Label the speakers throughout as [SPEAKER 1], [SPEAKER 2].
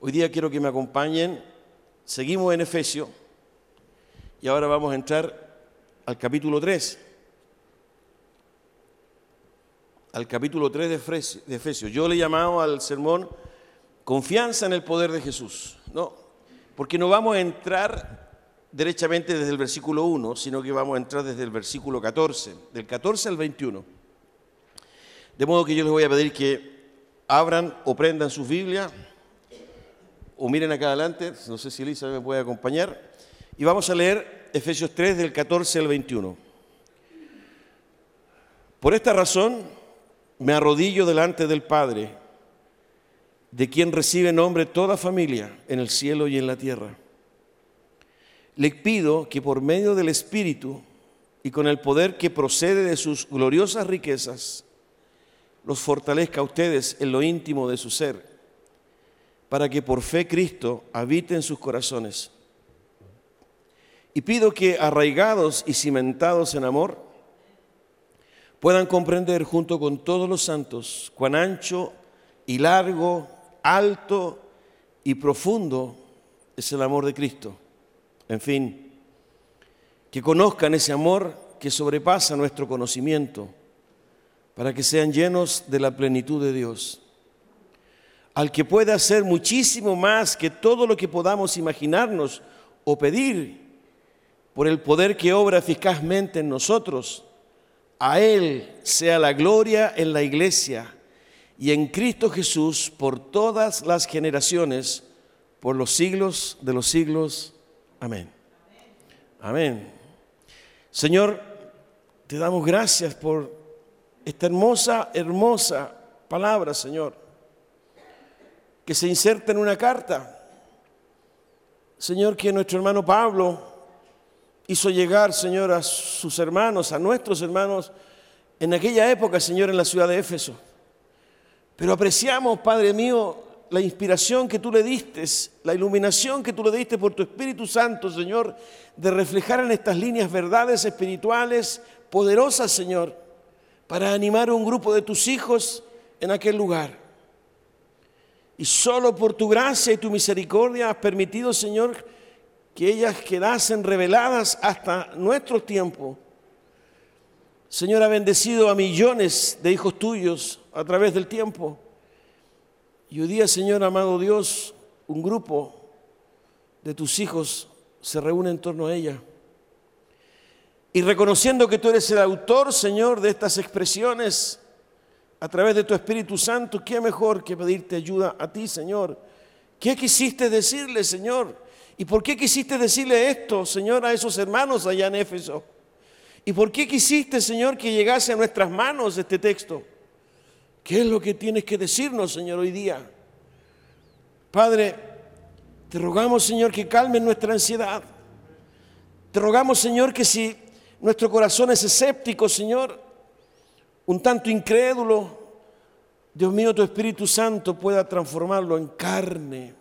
[SPEAKER 1] Hoy día quiero que me acompañen. Seguimos en Efesio y ahora vamos a entrar al capítulo 3. Al capítulo 3 de Efesios. Yo le he llamado al sermón Confianza en el poder de Jesús. No, porque no vamos a entrar derechamente desde el versículo 1, sino que vamos a entrar desde el versículo 14, del 14 al 21. De modo que yo les voy a pedir que abran o prendan sus Biblia o miren acá adelante, no sé si Elisa me puede acompañar, y vamos a leer Efesios 3 del 14 al 21. Por esta razón me arrodillo delante del Padre, de quien recibe nombre toda familia en el cielo y en la tierra. Le pido que por medio del Espíritu y con el poder que procede de sus gloriosas riquezas, los fortalezca a ustedes en lo íntimo de su ser para que por fe Cristo habite en sus corazones. Y pido que arraigados y cimentados en amor, puedan comprender junto con todos los santos cuán ancho y largo, alto y profundo es el amor de Cristo. En fin, que conozcan ese amor que sobrepasa nuestro conocimiento, para que sean llenos de la plenitud de Dios al que puede hacer muchísimo más que todo lo que podamos imaginarnos o pedir, por el poder que obra eficazmente en nosotros. A Él sea la gloria en la iglesia y en Cristo Jesús por todas las generaciones, por los siglos de los siglos. Amén. Amén. Señor, te damos gracias por esta hermosa, hermosa palabra, Señor que se inserta en una carta. Señor, que nuestro hermano Pablo hizo llegar, Señor, a sus hermanos, a nuestros hermanos, en aquella época, Señor, en la ciudad de Éfeso. Pero apreciamos, Padre mío, la inspiración que tú le diste, la iluminación que tú le diste por tu Espíritu Santo, Señor, de reflejar en estas líneas verdades espirituales poderosas, Señor, para animar a un grupo de tus hijos en aquel lugar. Y solo por tu gracia y tu misericordia has permitido, Señor, que ellas quedasen reveladas hasta nuestro tiempo. Señor, ha bendecido a millones de hijos tuyos a través del tiempo. Y hoy día, Señor, amado Dios, un grupo de tus hijos se reúne en torno a ella. Y reconociendo que tú eres el autor, Señor, de estas expresiones, a través de tu Espíritu Santo, ¿qué mejor que pedirte ayuda a ti, Señor? ¿Qué quisiste decirle, Señor? ¿Y por qué quisiste decirle esto, Señor, a esos hermanos allá en Éfeso? ¿Y por qué quisiste, Señor, que llegase a nuestras manos este texto? ¿Qué es lo que tienes que decirnos, Señor, hoy día? Padre, te rogamos, Señor, que calmes nuestra ansiedad. Te rogamos, Señor, que si nuestro corazón es escéptico, Señor, un tanto incrédulo, Dios mío, tu Espíritu Santo pueda transformarlo en carne.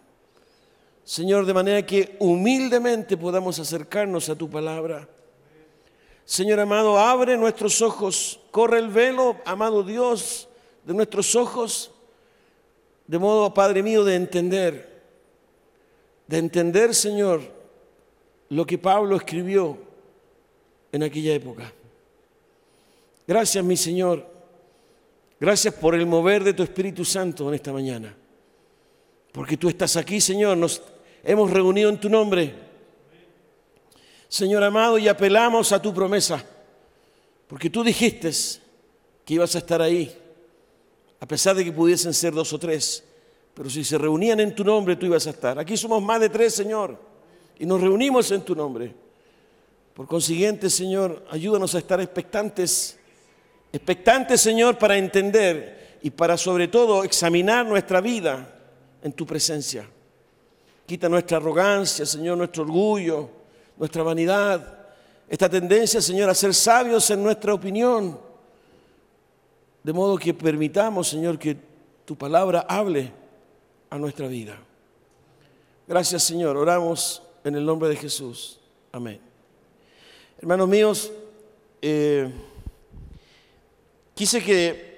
[SPEAKER 1] Señor, de manera que humildemente podamos acercarnos a tu palabra. Señor amado, abre nuestros ojos, corre el velo, amado Dios, de nuestros ojos, de modo, Padre mío, de entender, de entender, Señor, lo que Pablo escribió en aquella época. Gracias, mi Señor. Gracias por el mover de tu Espíritu Santo en esta mañana. Porque tú estás aquí, Señor. Nos hemos reunido en tu nombre. Señor amado, y apelamos a tu promesa. Porque tú dijiste que ibas a estar ahí. A pesar de que pudiesen ser dos o tres. Pero si se reunían en tu nombre, tú ibas a estar. Aquí somos más de tres, Señor. Y nos reunimos en tu nombre. Por consiguiente, Señor, ayúdanos a estar expectantes Expectante, Señor, para entender y para sobre todo examinar nuestra vida en tu presencia. Quita nuestra arrogancia, Señor, nuestro orgullo, nuestra vanidad, esta tendencia, Señor, a ser sabios en nuestra opinión. De modo que permitamos, Señor, que tu palabra hable a nuestra vida. Gracias, Señor. Oramos en el nombre de Jesús. Amén. Hermanos míos, eh, quise que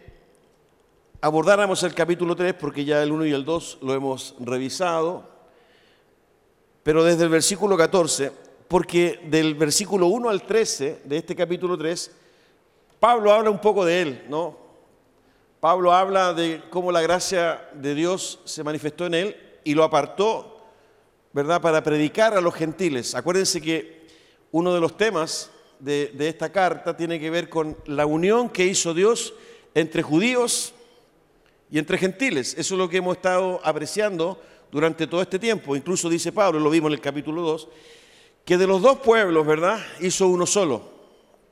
[SPEAKER 1] abordáramos el capítulo 3 porque ya el 1 y el 2 lo hemos revisado, pero desde el versículo 14, porque del versículo 1 al 13 de este capítulo 3, Pablo habla un poco de él, ¿no? Pablo habla de cómo la gracia de Dios se manifestó en él y lo apartó, ¿verdad?, para predicar a los gentiles. Acuérdense que uno de los temas de, esta carta tiene que ver con la unión que hizo Dios entre judíos y entre gentiles. Eso es lo que hemos estado apreciando durante todo este tiempo. Incluso dice Pablo, lo vimos en el capítulo 2, que de los dos pueblos, ¿verdad? Hizo uno solo,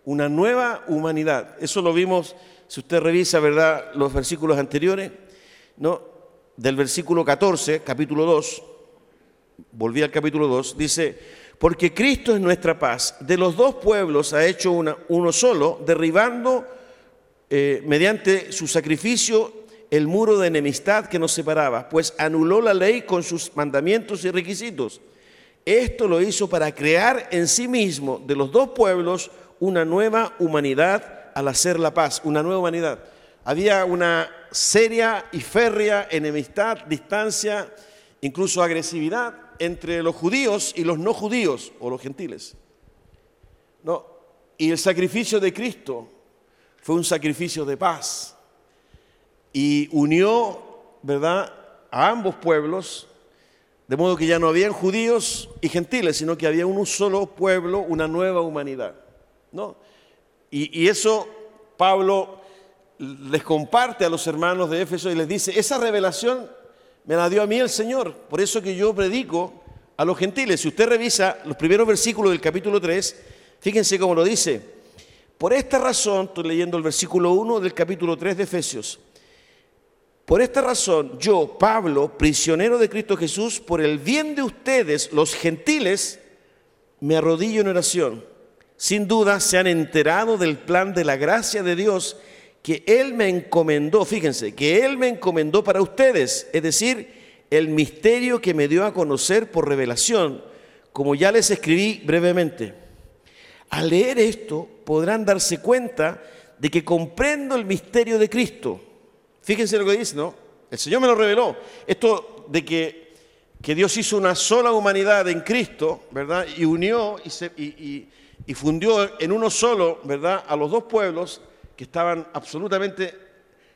[SPEAKER 1] una nueva humanidad. Eso lo vimos, si usted revisa, ¿verdad? Los versículos anteriores, ¿no? Del versículo 14, capítulo 2, volví al capítulo 2, dice, porque Cristo es nuestra paz. De los dos pueblos ha hecho uno solo, derribando eh, mediante su sacrificio el muro de enemistad que nos separaba, pues anuló la ley con sus mandamientos y requisitos. Esto lo hizo para crear en sí mismo de los dos pueblos una nueva humanidad al hacer la paz, una nueva humanidad. Había una seria y férrea enemistad, distancia, incluso agresividad entre los judíos y los no judíos o los gentiles. No, y el sacrificio de Cristo fue un sacrificio de paz y unió, ¿verdad?, a ambos pueblos, de modo que ya no habían judíos y gentiles, sino que había un solo pueblo, una nueva humanidad, ¿no? Y, y eso Pablo les comparte a los hermanos de Éfeso y les dice, esa revelación me la dio a mí el Señor, por eso que yo predico a los gentiles. Si usted revisa los primeros versículos del capítulo 3, fíjense cómo lo dice. Por esta razón, estoy leyendo el versículo 1 del capítulo 3 de Efesios, por esta razón, yo, Pablo, prisionero de Cristo Jesús, por el bien de ustedes, los gentiles, me arrodillo en oración. Sin duda se han enterado del plan de la gracia de Dios que Él me encomendó, fíjense, que Él me encomendó para ustedes, es decir, el misterio que me dio a conocer por revelación, como ya les escribí brevemente. Al leer esto podrán darse cuenta de que comprendo el misterio de Cristo Fíjense lo que dice, ¿no? El Señor me lo reveló. Esto de que, que Dios hizo una sola humanidad en Cristo, ¿verdad? Y unió y, se, y, y, fundió en uno solo, ¿verdad? A los dos pueblos que estaban absolutamente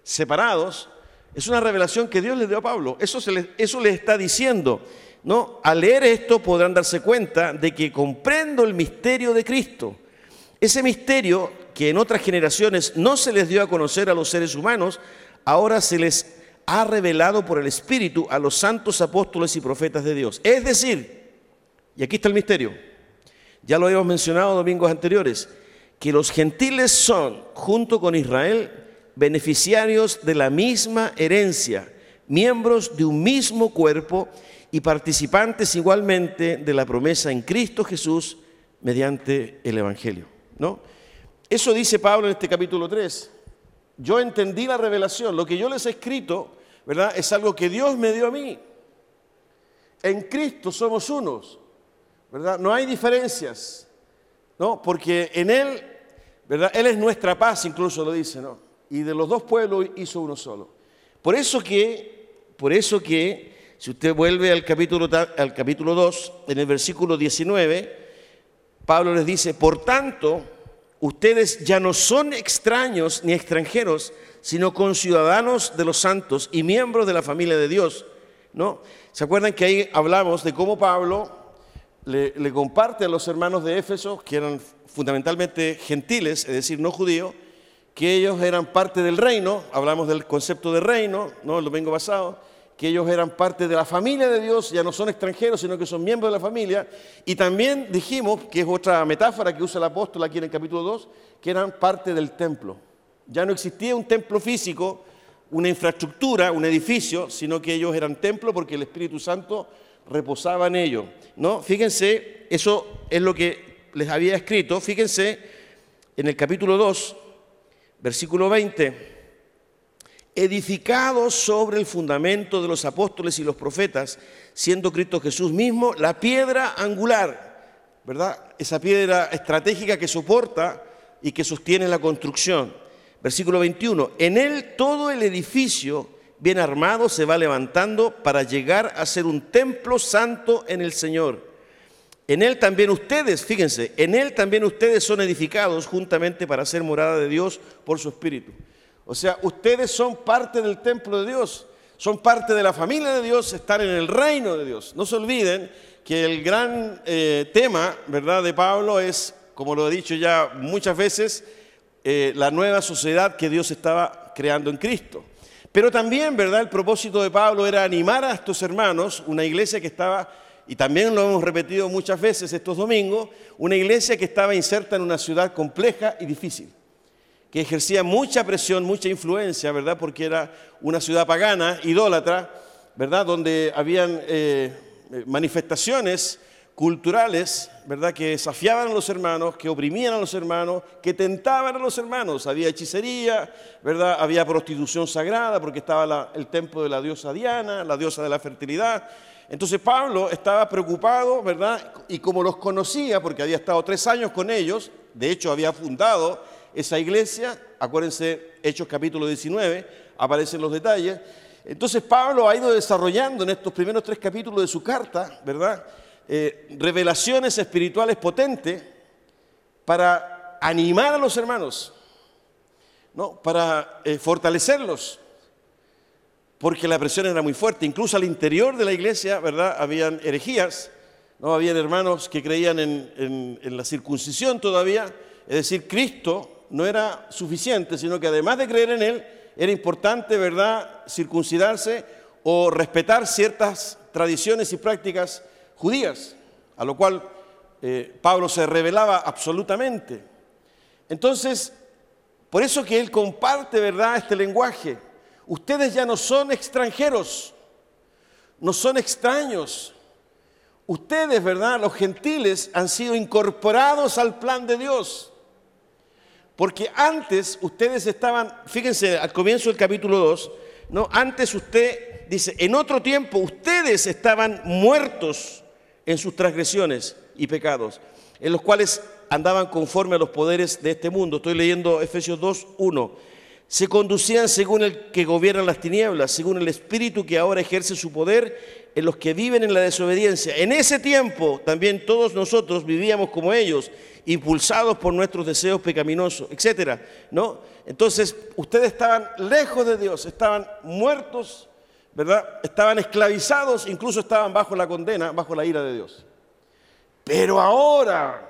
[SPEAKER 1] separados. Es una revelación que Dios le dio a Pablo. Eso, se le, eso está diciendo. ¿no? Al leer esto podrán darse cuenta de que comprendo el misterio de Cristo. Ese misterio que en otras generaciones no se les dio a conocer a los seres humanos, ahora se les ha revelado por el Espíritu a los santos apóstoles y profetas de Dios. Es decir, y aquí está el misterio, ya lo habíamos mencionado domingos anteriores, que los gentiles son, junto con Israel, beneficiarios de la misma herencia, miembros de un mismo cuerpo y participantes igualmente de la promesa en Cristo Jesús mediante el Evangelio. ¿no? Eso dice Pablo en este capítulo 3 yo entendí la revelación. Lo que yo les he escrito, ¿verdad? Es algo que Dios me dio a mí. En Cristo somos unos, ¿verdad? No hay diferencias, ¿no? Porque en Él, Él es nuestra paz, incluso lo dice, ¿no? Y de los dos pueblos hizo uno solo. Por eso que, por eso que, si usted vuelve al capítulo, al capítulo 2, en el versículo 19, Pablo les dice, por tanto, ustedes ya no son extraños ni extranjeros, sino conciudadanos de los santos y miembros de la familia de Dios. ¿no? ¿Se acuerdan que ahí hablamos de cómo Pablo le, le comparte a los hermanos de Éfeso, que eran fundamentalmente gentiles, es decir, no judíos, que ellos eran parte del reino, hablamos del concepto de reino, ¿no? el domingo pasado, que ellos eran parte de la familia de Dios, ya no son extranjeros, sino que son miembros de la familia. Y también dijimos, que es otra metáfora que usa el apóstol aquí en el capítulo 2, que eran parte del templo. Ya no existía un templo físico, una infraestructura, un edificio, sino que ellos eran templo porque el Espíritu Santo reposaba en ellos. ¿no? Fíjense, eso es lo que les había escrito. Fíjense en el capítulo 2, versículo 20 edificados sobre el fundamento de los apóstoles y los profetas, siendo Cristo Jesús mismo la piedra angular, ¿verdad? Esa piedra estratégica que soporta y que sostiene la construcción. Versículo 21. En él todo el edificio bien armado se va levantando para llegar a ser un templo santo en el Señor. En él también ustedes, fíjense, en él también ustedes son edificados juntamente para ser morada de Dios por su Espíritu. O sea, ustedes son parte del templo de Dios, son parte de la familia de Dios, están en el reino de Dios. No se olviden que el gran eh, tema, ¿verdad?, de Pablo es, como lo he dicho ya muchas veces, eh, la nueva sociedad que Dios estaba creando en Cristo. Pero también, ¿verdad?, el propósito de Pablo era animar a estos hermanos, una iglesia que estaba, y también lo hemos repetido muchas veces estos domingos, una iglesia que estaba inserta en una ciudad compleja y difícil, que ejercía mucha presión, mucha influencia, ¿verdad?, porque era una ciudad pagana, idólatra, ¿verdad?, donde habían eh, manifestaciones culturales, ¿verdad?, que desafiaban a los hermanos, que oprimían a los hermanos, que tentaban a los hermanos. Había hechicería, ¿verdad? Había prostitución sagrada porque estaba el templo de la diosa Diana, la diosa de la fertilidad. Entonces Pablo estaba preocupado, ¿verdad? Y como los conocía, porque había estado tres años con ellos, de hecho había fundado esa iglesia, acuérdense, Hechos capítulo 19, aparecen los detalles. Entonces Pablo ha ido desarrollando en estos primeros tres capítulos de su carta, ¿verdad? Eh, revelaciones espirituales potentes para animar a los hermanos, ¿no? para eh, fortalecerlos, porque la presión era muy fuerte. Incluso al interior de la iglesia, ¿verdad? Habían herejías, ¿no? Habían hermanos que creían en, en la circuncisión todavía, es decir, Cristo no era suficiente, sino que además de creer en Él, era importante, ¿verdad?, circuncidarse o respetar ciertas tradiciones y prácticas judías, a lo cual eh, Pablo se revelaba absolutamente. Entonces, por eso que él comparte, ¿verdad?, este lenguaje. Ustedes ya no son extranjeros, no son extraños. Ustedes, ¿verdad?, los gentiles han sido incorporados al plan de Dios. Porque antes ustedes estaban, fíjense, al comienzo del capítulo 2, ¿no? Antes usted dice, en otro tiempo ustedes estaban muertos en sus transgresiones y pecados, en los cuales andaban conforme a los poderes de este mundo. Estoy leyendo Efesios 2, 1. Se conducían según el que gobierna las tinieblas, según el espíritu que ahora ejerce su poder en los que viven en la desobediencia. En ese tiempo también todos nosotros vivíamos como ellos, impulsados por nuestros deseos pecaminosos, etcétera, ¿no? Entonces, ustedes estaban lejos de Dios, estaban muertos ¿verdad? Estaban esclavizados, incluso estaban bajo la condena, bajo la ira de Dios. Pero ahora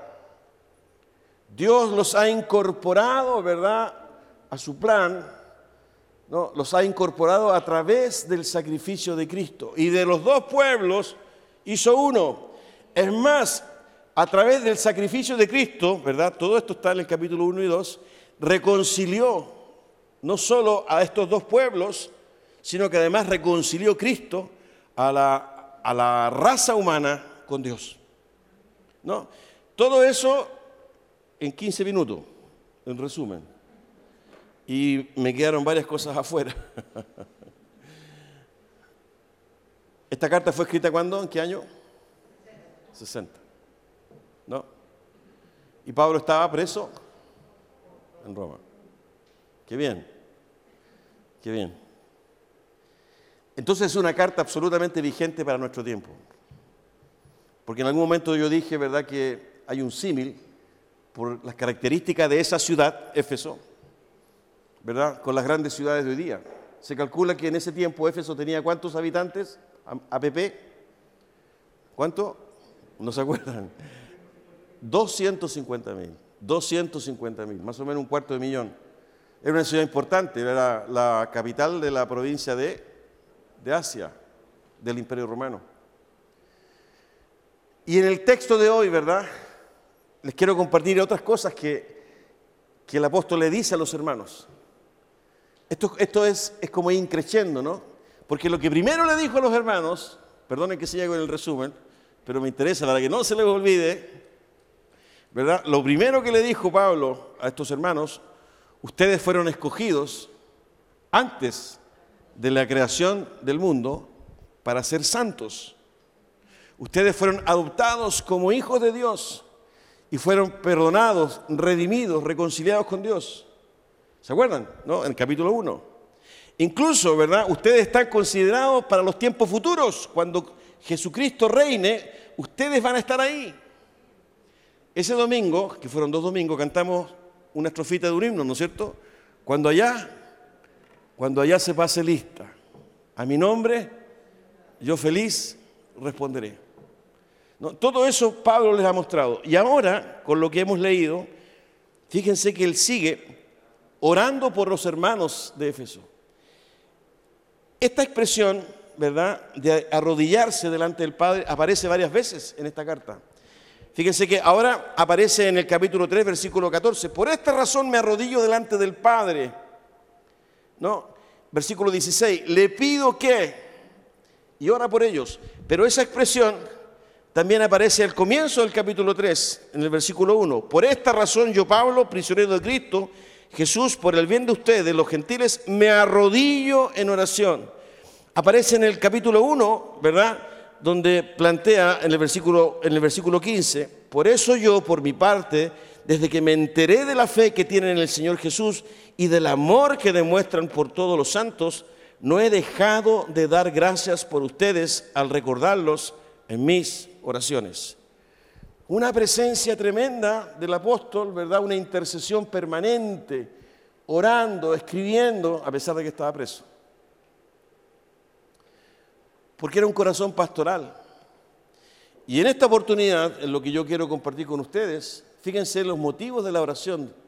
[SPEAKER 1] Dios los ha incorporado, ¿verdad?, a su plan, ¿no? Los ha incorporado a través del sacrificio de Cristo. Y de los dos pueblos hizo uno. Es más, a través del sacrificio de Cristo, ¿verdad? Todo esto está en el capítulo 1 y 2, reconcilió no solo a estos dos pueblos, sino que además reconcilió Cristo a la, a la raza humana con Dios. ¿No? Todo eso en 15 minutos, en resumen. Y me quedaron varias cosas afuera. ¿Esta carta fue escrita cuándo? ¿En qué año? 60. ¿No? Y Pablo estaba preso en Roma. Qué bien. Qué bien. Entonces es una carta absolutamente vigente para nuestro tiempo. Porque en algún momento yo dije, ¿verdad?, que hay un símil por las características de esa ciudad, Éfeso, ¿verdad?, con las grandes ciudades de hoy día. Se calcula que en ese tiempo Éfeso tenía cuántos habitantes, APP, ¿cuánto? No se acuerdan. 250 mil, 250 mil, más o menos un cuarto de millón. Era una ciudad importante, era la capital de la provincia de de Asia, del Imperio Romano. Y en el texto de hoy, ¿verdad? Les quiero compartir otras cosas que, que el apóstol le dice a los hermanos. Esto, esto es, es como ir creciendo, ¿no? Porque lo que primero le dijo a los hermanos, perdonen que siga con el resumen, pero me interesa para que no se les olvide, ¿verdad? Lo primero que le dijo Pablo a estos hermanos, ustedes fueron escogidos antes de la creación del mundo para ser santos. Ustedes fueron adoptados como hijos de Dios y fueron perdonados, redimidos, reconciliados con Dios. ¿Se acuerdan? ¿No? En el capítulo 1. Incluso, ¿verdad? Ustedes están considerados para los tiempos futuros. Cuando Jesucristo reine, ustedes van a estar ahí. Ese domingo, que fueron dos domingos, cantamos una estrofita de un himno, ¿no es cierto? Cuando allá, cuando allá se pase lista, a mi nombre, yo feliz responderé. todo eso Pablo les ha mostrado. Y ahora, con lo que hemos leído, fíjense que él sigue orando por los hermanos de Éfeso. Esta expresión, ¿verdad?, de arrodillarse delante del Padre aparece varias veces en esta carta. Fíjense que ahora aparece en el capítulo 3, versículo 14. Por esta razón me arrodillo delante del Padre. No, versículo 16. Le pido que, y ora por ellos. Pero esa expresión también aparece al comienzo del capítulo 3, en el versículo 1. Por esta razón yo, Pablo, prisionero de Cristo, Jesús, por el bien de ustedes, los gentiles, me arrodillo en oración. Aparece en el capítulo 1, ¿verdad? Donde plantea en el, versículo, en el versículo 15, por eso yo, por mi parte, desde que me enteré de la fe que tienen en el Señor Jesús y del amor que demuestran por todos los santos, no he dejado de dar gracias por ustedes al recordarlos en mis oraciones una presencia tremenda del apóstol, ¿verdad? Una intercesión permanente, orando, escribiendo, a pesar de que estaba preso. Porque era un corazón pastoral. Y en esta oportunidad, en lo que yo quiero compartir con ustedes, fíjense los motivos de la oración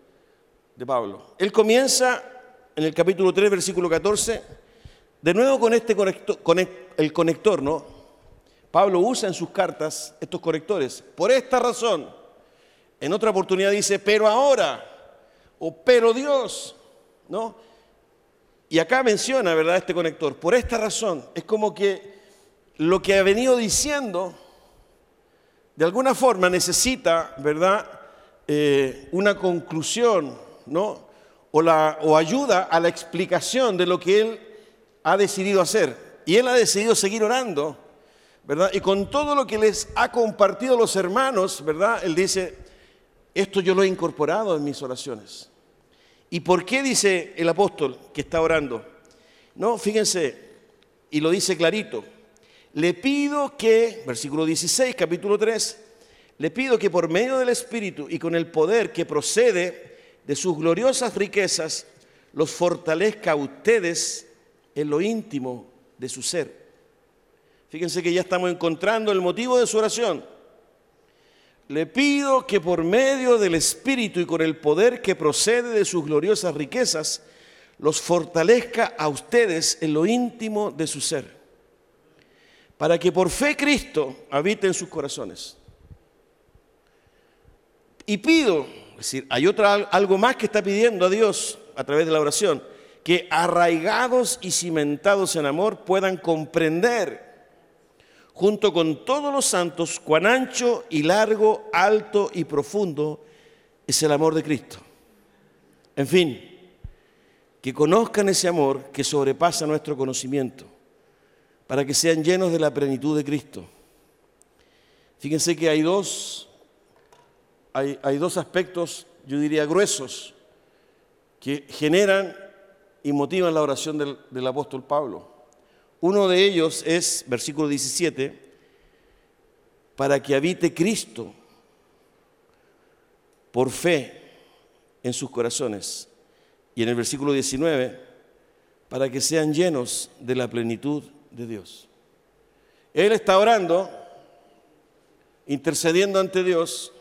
[SPEAKER 1] de Pablo. Él comienza en el capítulo 3, versículo 14, de nuevo con este conector, el conector, ¿no? Pablo usa en sus cartas estos correctores. Por esta razón, en otra oportunidad dice, pero ahora, o pero Dios, ¿no? Y acá menciona, ¿verdad?, este conector. Por esta razón, es como que lo que ha venido diciendo, de alguna forma necesita, ¿verdad?, eh, una conclusión, o ayuda a la explicación de lo que él ha decidido hacer. Y él ha decidido seguir orando ¿verdad? Y con todo lo que les ha compartido los hermanos, ¿verdad? Él dice, esto yo lo he incorporado en mis oraciones. ¿Y por qué dice el apóstol que está orando? No, fíjense, y lo dice clarito, le pido que, versículo 16, capítulo 3, le pido que por medio del Espíritu y con el poder que procede de sus gloriosas riquezas, los fortalezca a ustedes en lo íntimo de su ser Fíjense que ya estamos encontrando el motivo de su oración. Le pido que por medio del Espíritu y con el poder que procede de sus gloriosas riquezas, los fortalezca a ustedes en lo íntimo de su ser, para que por fe Cristo habite en sus corazones. Y pido, es decir, hay algo más que está pidiendo a Dios a través de la oración, que arraigados y cimentados en amor puedan comprender junto con todos los santos, cuán ancho y largo, alto y profundo es el amor de Cristo. En fin, que conozcan ese amor que sobrepasa nuestro conocimiento, para que sean llenos de la plenitud de Cristo. Fíjense que hay dos, hay, dos aspectos, yo diría, gruesos, que generan y motivan la oración del, del apóstol Pablo. Uno de ellos es, versículo 17, para que habite Cristo por fe en sus corazones. Y en el versículo 19, para que sean llenos de la plenitud de Dios. Él está orando, intercediendo ante Dios,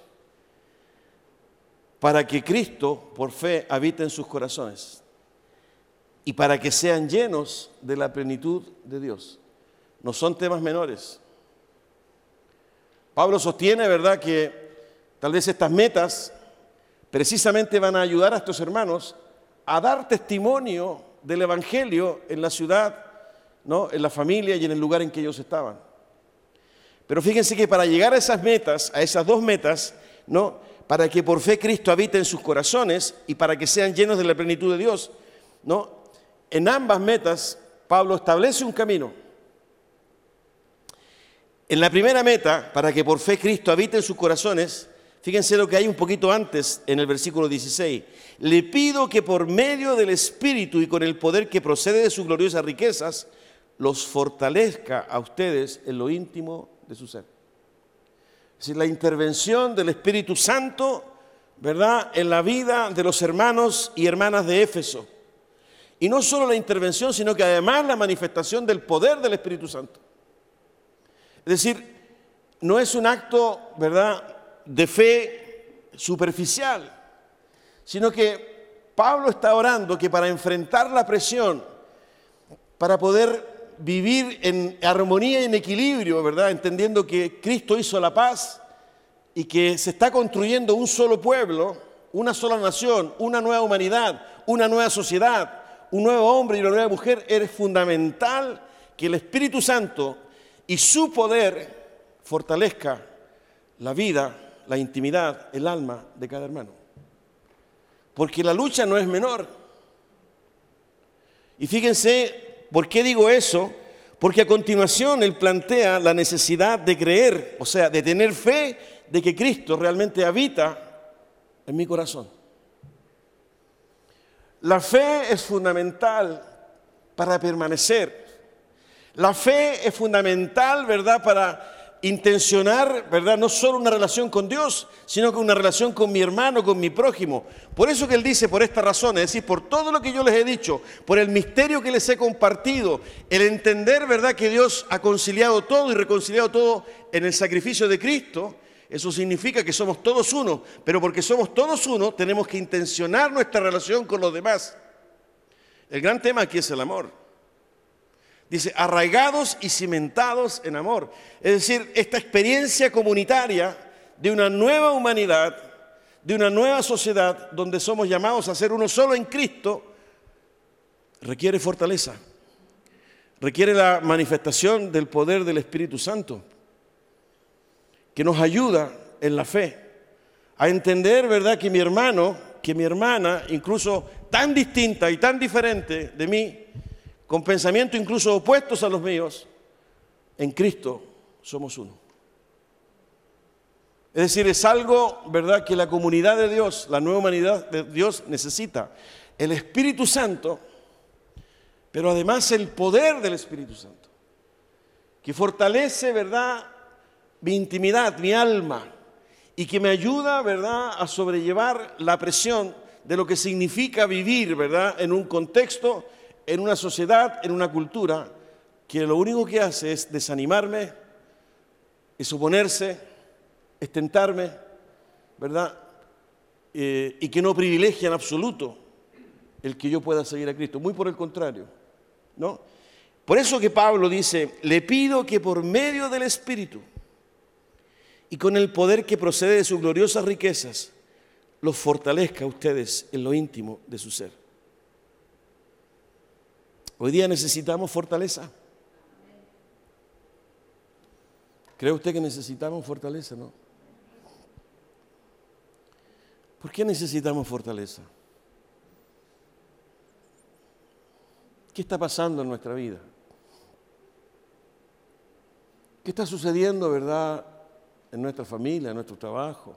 [SPEAKER 1] para que Cristo, por fe, habite en sus corazones y para que sean llenos de la plenitud de Dios. No son temas menores. Pablo sostiene, ¿verdad?, que tal vez estas metas precisamente van a ayudar a estos hermanos a dar testimonio del Evangelio en la ciudad, ¿no? en la familia y en el lugar en que ellos estaban. Pero fíjense que para llegar a esas metas, a esas dos metas, ¿no? Para que por fe Cristo habite en sus corazones y para que sean llenos de la plenitud de Dios, ¿no? en ambas metas, Pablo establece un camino. En la primera meta, para que por fe Cristo habite en sus corazones, Fíjense lo que hay un poquito antes en el versículo 16. Le pido que por medio del Espíritu y con el poder que procede de sus gloriosas riquezas, los fortalezca a ustedes en lo íntimo de su ser. Es decir, la intervención del Espíritu Santo, ¿verdad?, en la vida de los hermanos y hermanas de Éfeso. Y no solo la intervención, sino que además la manifestación del poder del Espíritu Santo. Es decir, no es un acto, ¿verdad?, de fe superficial, sino que Pablo está orando que para enfrentar la presión, para poder vivir en armonía y en equilibrio, ¿verdad? Entendiendo que Cristo hizo la paz y que se está construyendo un solo pueblo, una sola nación, una nueva humanidad, una nueva sociedad, un nuevo hombre y una nueva mujer, es fundamental que el Espíritu Santo y su poder fortalezca la vida la intimidad, el alma de cada hermano. Porque la lucha no es menor. Y fíjense, ¿por qué digo eso? Porque a continuación él plantea la necesidad de creer, o sea, de tener fe de que Cristo realmente habita en mi corazón. La fe es fundamental para permanecer. La fe es fundamental, ¿verdad?, para intencionar, ¿verdad? No solo una relación con Dios, sino que una relación con mi hermano, con mi prójimo. Por eso que Él dice, por esta razón, es decir, por todo lo que yo les he dicho, por el misterio que les he compartido, el entender, ¿verdad?, que Dios ha conciliado todo y reconciliado todo en el sacrificio de Cristo. Eso significa que somos todos uno, pero porque somos todos uno, tenemos que intencionar nuestra relación con los demás. El gran tema aquí es el amor. Dice, arraigados y cimentados en amor. Es decir, esta experiencia comunitaria de una nueva humanidad, de una nueva sociedad donde somos llamados a ser uno solo en Cristo, requiere fortaleza, requiere la manifestación del poder del Espíritu Santo, que nos ayuda en la fe a entender, ¿verdad?, que mi hermano, que mi hermana, incluso tan distinta y tan diferente de mí, con pensamientos incluso opuestos a los míos, en Cristo somos uno. Es decir, es algo, ¿verdad?, que la comunidad de Dios, la nueva humanidad de Dios necesita. El Espíritu Santo, pero además el poder del Espíritu Santo, que fortalece, ¿verdad?, mi intimidad, mi alma, y que me ayuda, ¿verdad?, a sobrellevar la presión de lo que significa vivir, ¿verdad?, en un contexto en una sociedad, en una cultura, que lo único que hace es desanimarme, es oponerse, es tentarme, ¿verdad? Eh, y que no privilegia en absoluto el que yo pueda seguir a Cristo. Muy por el contrario, ¿no? Por eso que Pablo dice, le pido que por medio del Espíritu y con el poder que procede de sus gloriosas riquezas, los fortalezca a ustedes en lo íntimo de su ser. Hoy día necesitamos fortaleza. ¿Cree usted que necesitamos fortaleza? No. ¿Por qué necesitamos fortaleza? ¿Qué está pasando en nuestra vida? ¿Qué está sucediendo, verdad, en nuestra familia, en nuestro trabajo?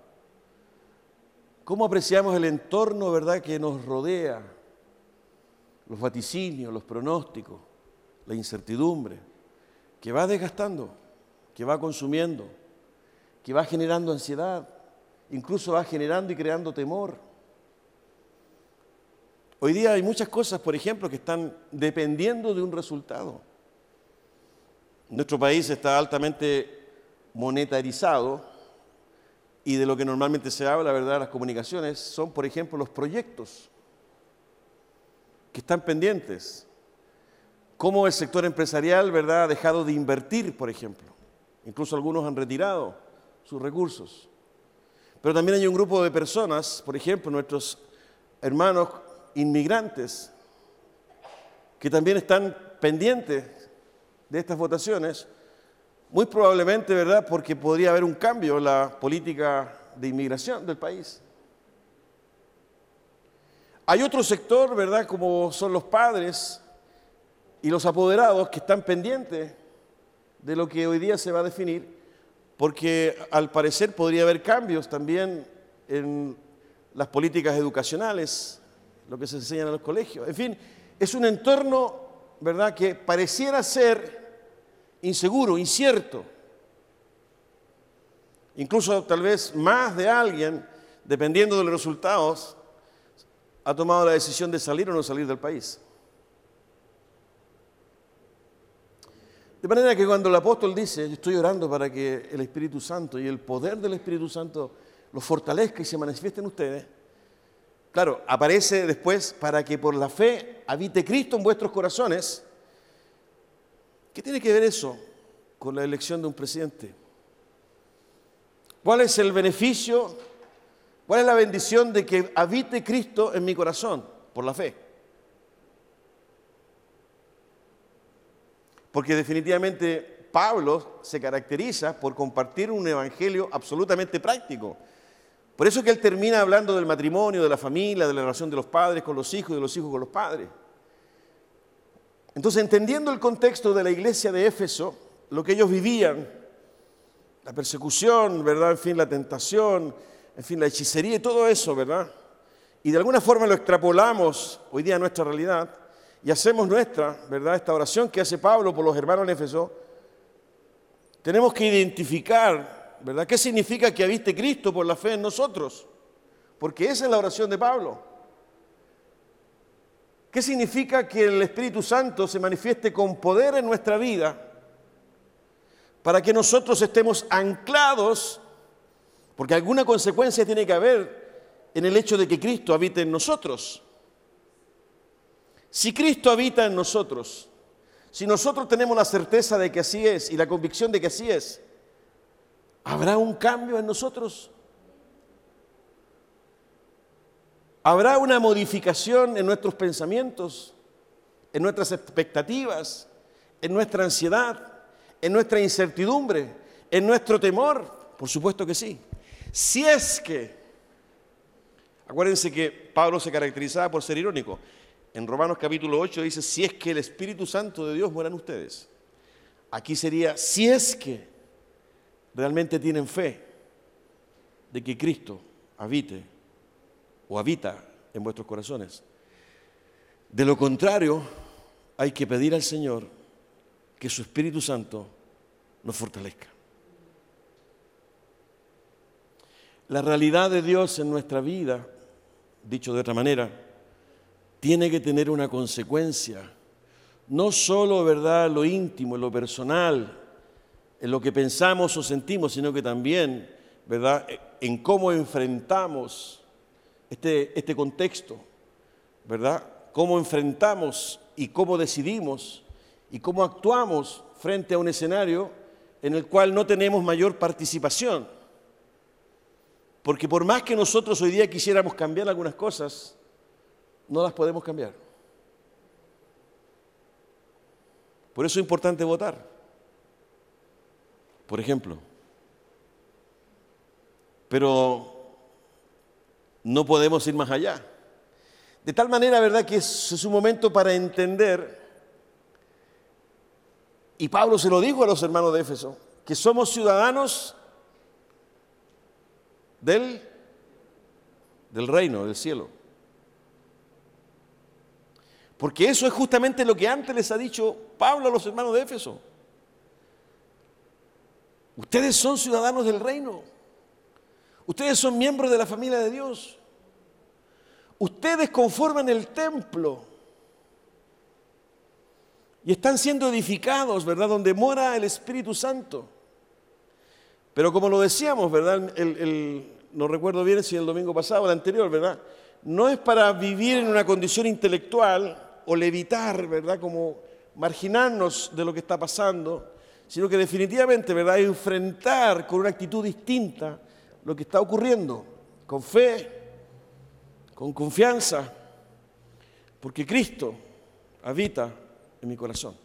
[SPEAKER 1] ¿Cómo apreciamos el entorno, verdad, que nos rodea? Los vaticinios, los pronósticos, la incertidumbre, que va desgastando, que va consumiendo, que va generando ansiedad, incluso va generando y creando temor. Hoy día hay muchas cosas, por ejemplo, que están dependiendo de un resultado. Nuestro país está altamente monetarizado y de lo que normalmente se habla, ¿verdad?, las comunicaciones son, por ejemplo, los proyectos que están pendientes. Cómo el sector empresarial, ¿verdad?, ha dejado de invertir, por ejemplo. Incluso algunos han retirado sus recursos. Pero también hay un grupo de personas, por ejemplo, nuestros hermanos inmigrantes, que también están pendientes de estas votaciones, muy probablemente, ¿verdad?, porque podría haber un cambio en la política de inmigración del país. Hay otro sector, ¿verdad?, como son los padres y los apoderados que están pendientes de lo que hoy día se va a definir porque al parecer podría haber cambios también en las políticas educacionales, lo que se enseña en los colegios. En fin, es un entorno, ¿verdad?, que pareciera ser inseguro, incierto. Incluso tal vez más de alguien, dependiendo de los resultados, ha tomado la decisión de salir o no salir del país. De manera que cuando el apóstol dice, estoy orando para que el Espíritu Santo y el poder del Espíritu Santo los fortalezca y se manifieste en ustedes, claro, aparece después para que por la fe habite Cristo en vuestros corazones. ¿Qué tiene que ver eso con la elección de un presidente? ¿Cuál es el beneficio, cuál es la bendición de que habite Cristo en mi corazón por la fe? porque definitivamente Pablo se caracteriza por compartir un evangelio absolutamente práctico. Por eso que él termina hablando del matrimonio, de la familia, de la relación de los padres con los hijos y de los hijos con los padres. Entonces, entendiendo el contexto de la iglesia de Éfeso, lo que ellos vivían, la persecución, ¿verdad? En fin, la tentación, en fin, la hechicería y todo eso, ¿verdad? Y de alguna forma lo extrapolamos hoy día a nuestra realidad y hacemos nuestra, ¿verdad? Esta oración que hace Pablo por los hermanos en Éfeso, tenemos que identificar, ¿verdad? ¿Qué significa que habiste Cristo por la fe en nosotros? Porque esa es la oración de Pablo. ¿Qué significa que el Espíritu Santo se manifieste con poder en nuestra vida para que nosotros estemos anclados, porque alguna consecuencia tiene que haber en el hecho de que Cristo habite en nosotros? Si Cristo habita en nosotros, si nosotros tenemos la certeza de que así es y la convicción de que así es, ¿habrá un cambio en nosotros? ¿Habrá una modificación en nuestros pensamientos, en nuestras expectativas, en nuestra ansiedad, en nuestra incertidumbre, en nuestro temor? Por supuesto que sí. Si es que, acuérdense que Pablo se caracterizaba por ser irónico, en Romanos capítulo 8 dice, si es que el Espíritu Santo de Dios muera en ustedes. Aquí sería, si es que realmente tienen fe de que Cristo habite o habita en vuestros corazones. De lo contrario, hay que pedir al Señor que su Espíritu Santo nos fortalezca. La realidad de Dios en nuestra vida, dicho de otra manera, tiene que tener una consecuencia. No solo, ¿verdad?, lo íntimo, lo personal, en lo que pensamos o sentimos, sino que también, ¿verdad?, en cómo enfrentamos este, este contexto, ¿verdad? Cómo enfrentamos y cómo decidimos y cómo actuamos frente a un escenario en el cual no tenemos mayor participación. Porque por más que nosotros hoy día quisiéramos cambiar algunas cosas, no las podemos cambiar. Por eso es importante votar. Por ejemplo. Pero no podemos ir más allá. De tal manera, ¿verdad?, que es, un momento para entender, y Pablo se lo dijo a los hermanos de Éfeso, que somos ciudadanos del, del reino, del cielo. Porque eso es justamente lo que antes les ha dicho Pablo a los hermanos de Éfeso. Ustedes son ciudadanos del reino. Ustedes son miembros de la familia de Dios. Ustedes conforman el templo. Y están siendo edificados, ¿verdad? Donde mora el Espíritu Santo. Pero como lo decíamos, ¿verdad? no recuerdo bien si el domingo pasado o el anterior, ¿verdad? No es para vivir en una condición intelectual o levitar, ¿verdad? Como marginarnos de lo que está pasando, sino que definitivamente, ¿verdad? Enfrentar con una actitud distinta lo que está ocurriendo, con fe, con confianza, porque Cristo habita en mi corazón.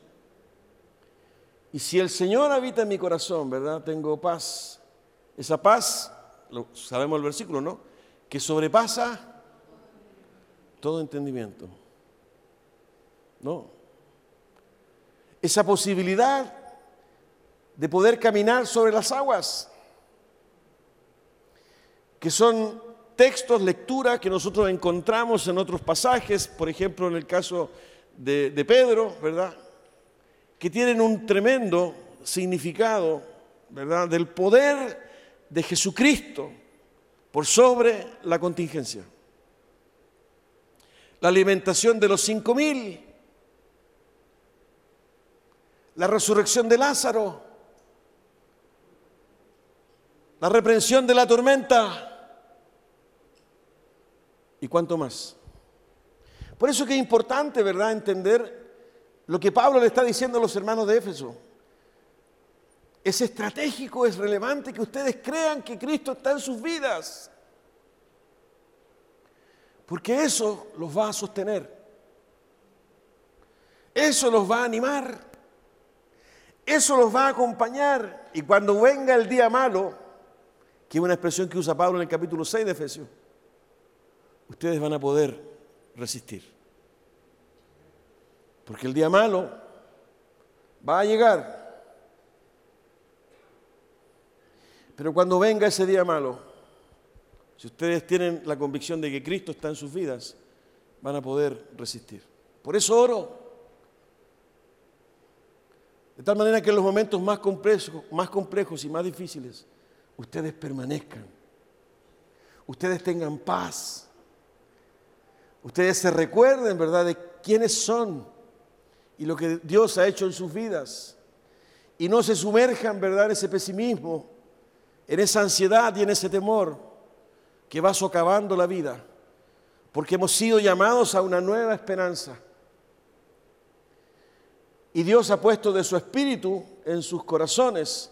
[SPEAKER 1] Y si el Señor habita en mi corazón, ¿verdad? Tengo paz. Esa paz, lo, sabemos el versículo, ¿no? Que sobrepasa todo entendimiento. ¿no? Esa posibilidad de poder caminar sobre las aguas, que son textos, lectura que nosotros encontramos en otros pasajes, por ejemplo en el caso de, de Pedro, ¿verdad? Que tienen un tremendo significado, ¿verdad? Del poder de Jesucristo por sobre la contingencia. La alimentación de los cinco mil, la resurrección de Lázaro, la reprensión de la tormenta y cuánto más. Por eso que es importante, ¿verdad?, entender lo que Pablo le está diciendo a los hermanos de Éfeso. Es estratégico, es relevante que ustedes crean que Cristo está en sus vidas. Porque eso los va a sostener. Eso los va a animar. Eso los va a acompañar. Y cuando venga el día malo, que es una expresión que usa Pablo en el capítulo 6 de Efesios, ustedes van a poder resistir. Porque el día malo va a llegar Pero cuando venga ese día malo, si ustedes tienen la convicción de que Cristo está en sus vidas, van a poder resistir. Por eso oro. De tal manera que en los momentos más complejos, más complejos y más difíciles, ustedes permanezcan. Ustedes tengan paz. Ustedes se recuerden, ¿verdad?, de quiénes son y lo que Dios ha hecho en sus vidas. Y no se sumerjan, ¿verdad?, en ese pesimismo en esa ansiedad y en ese temor que va socavando la vida, porque hemos sido llamados a una nueva esperanza. Y Dios ha puesto de su espíritu en sus corazones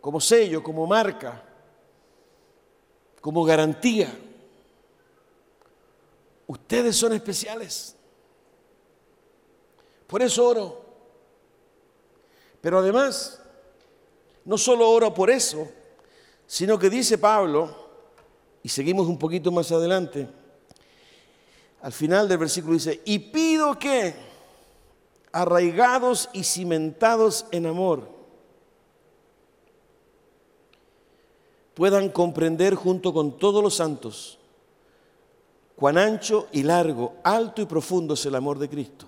[SPEAKER 1] como sello, como marca, como garantía. Ustedes son especiales. Por eso oro. Pero además, no solo oro por eso, sino que dice Pablo, y seguimos un poquito más adelante, al final del versículo dice, y pido que, arraigados y cimentados en amor, puedan comprender junto con todos los santos cuán ancho y largo, alto y profundo es el amor de Cristo.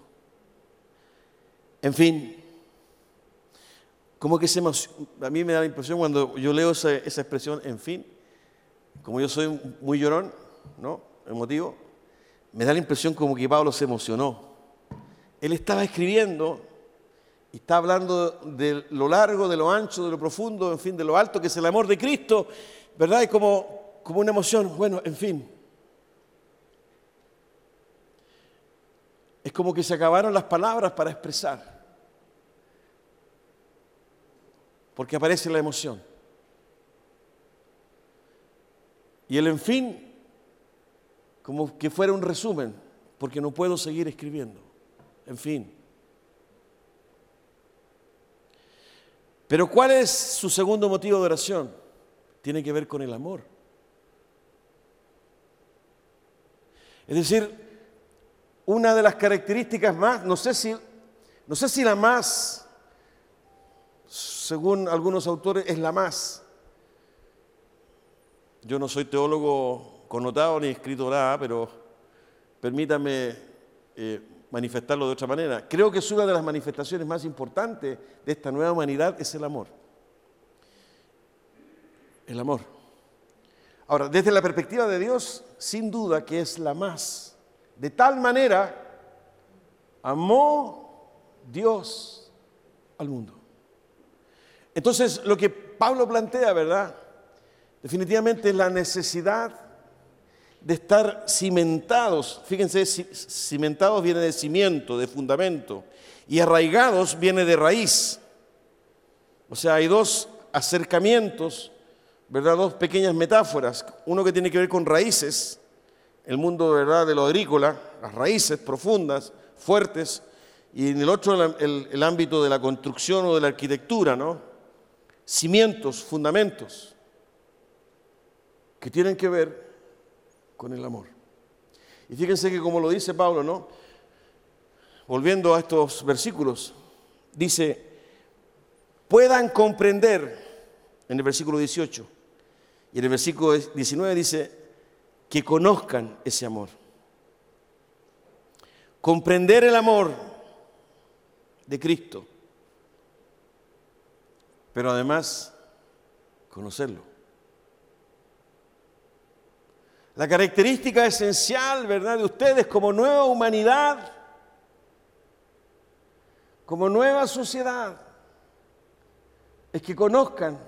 [SPEAKER 1] En fin, como que se a mí me da la impresión cuando yo leo esa, expresión, en fin, como yo soy muy llorón, ¿no? Emotivo, me da la impresión como que Pablo se emocionó. Él estaba escribiendo y está hablando de lo largo, de lo ancho, de lo profundo, en fin, de lo alto que es el amor de Cristo, ¿verdad? Y como, como una emoción, bueno, en fin. Es como que se acabaron las palabras para expresar. porque aparece la emoción. Y el en fin, como que fuera un resumen, porque no puedo seguir escribiendo. En fin. Pero ¿cuál es su segundo motivo de oración? Tiene que ver con el amor. Es decir, una de las características más, no sé si, no sé si la más según algunos autores, es la más. Yo no soy teólogo connotado ni escrito pero permítame eh, manifestarlo de otra manera. Creo que es una de las manifestaciones más importantes de esta nueva humanidad, es el amor. El amor. Ahora, desde la perspectiva de Dios, sin duda que es la más. De tal manera, amó Dios al mundo. Entonces, lo que Pablo plantea, ¿verdad? Definitivamente es la necesidad de estar cimentados. Fíjense, cimentados viene de cimiento, de fundamento, y arraigados viene de raíz. O sea, hay dos acercamientos, ¿verdad? Dos pequeñas metáforas. Uno que tiene que ver con raíces, el mundo, ¿verdad?, de lo agrícola, las raíces profundas, fuertes, y en el otro el, el ámbito de la construcción o de la arquitectura, ¿no? cimientos, fundamentos que tienen que ver con el amor. Y fíjense que como lo dice Pablo, ¿no? Volviendo a estos versículos, dice, puedan comprender, en el versículo 18, y en el versículo 19 dice, que conozcan ese amor. Comprender el amor de Cristo, pero además conocerlo. La característica esencial, ¿verdad?, de ustedes como nueva humanidad, como nueva sociedad, es que conozcan,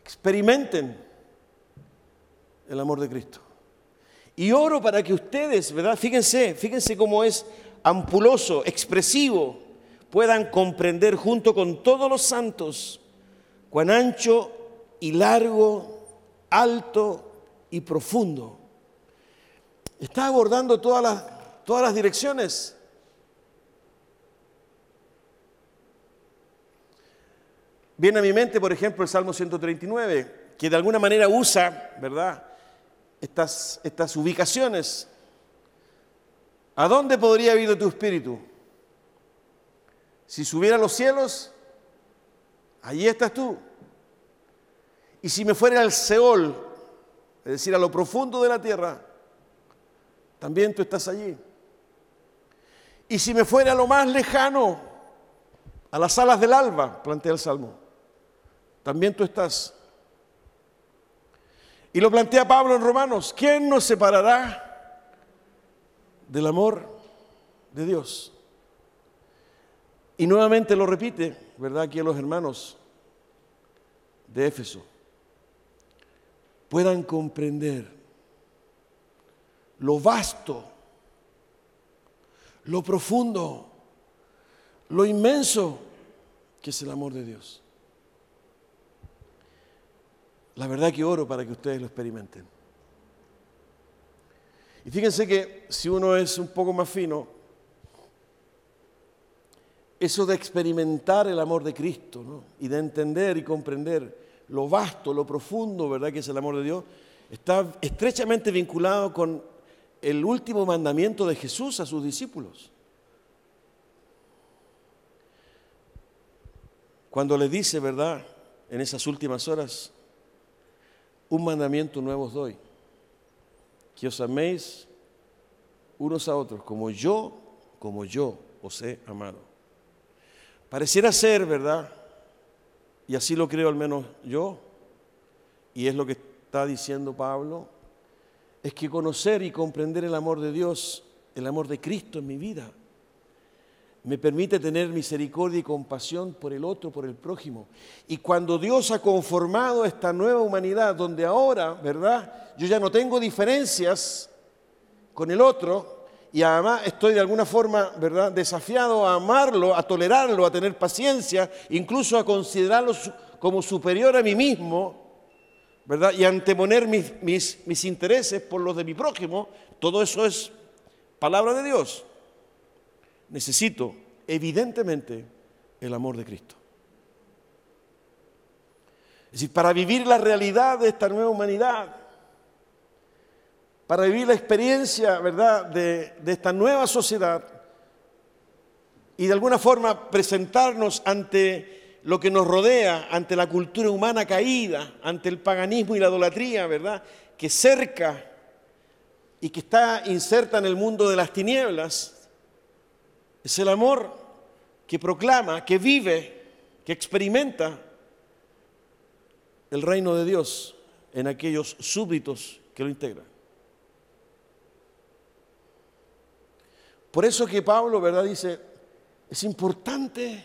[SPEAKER 1] experimenten el amor de Cristo. Y oro para que ustedes, ¿verdad? Fíjense, fíjense cómo es ampuloso, expresivo, puedan comprender junto con todos los santos cuán ancho y largo, alto y profundo. Está abordando todas las, todas las direcciones. Viene a mi mente, por ejemplo, el Salmo 139, que de alguna manera usa, ¿verdad?, estas, ubicaciones. ¿A dónde podría haber ido tu espíritu? Si subiera a los cielos, allí estás tú. Y si me fuera al Seol, es decir, a lo profundo de la tierra, también tú estás allí. Y si me fuera a lo más lejano, a las alas del alba, plantea el Salmo, también tú estás. Y lo plantea Pablo en Romanos, ¿quién nos separará del amor de Dios? Y nuevamente lo repite, ¿verdad? Aquí a los hermanos de Éfeso puedan comprender lo vasto, lo profundo, lo inmenso que es el amor de Dios. La verdad que oro para que ustedes lo experimenten. Y fíjense que si uno es un poco más fino, eso de experimentar el amor de Cristo ¿no? y de entender y comprender lo vasto, lo profundo, ¿verdad? Que es el amor de Dios, está estrechamente vinculado con el último mandamiento de Jesús a sus discípulos. Cuando le dice, ¿verdad? En esas últimas horas, un mandamiento nuevo os doy, que os améis unos a otros, como yo, como yo os he amado. Pareciera ser, ¿verdad? Y así lo creo al menos yo, y es lo que está diciendo Pablo, es que conocer y comprender el amor de Dios, el amor de Cristo en mi vida, me permite tener misericordia y compasión por el otro, por el prójimo. Y cuando Dios ha conformado esta nueva humanidad, donde ahora, ¿verdad? Yo ya no tengo diferencias con el otro y además estoy de alguna forma, ¿verdad? Desafiado a amarlo, a tolerarlo, a tener paciencia, incluso a considerarlo como superior a mí mismo, ¿verdad? Y anteponer mis, mis, intereses por los de mi prójimo, todo eso es palabra de Dios necesito evidentemente el amor de Cristo. Es decir, para vivir la realidad de esta nueva humanidad, para vivir la experiencia, ¿verdad?, de, esta nueva sociedad y de alguna forma presentarnos ante lo que nos rodea, ante la cultura humana caída, ante el paganismo y la idolatría, ¿verdad?, que cerca y que está inserta en el mundo de las tinieblas, es el amor que proclama, que vive, que experimenta el reino de Dios en aquellos súbditos que lo integran. Por eso que Pablo, ¿verdad? Dice, es importante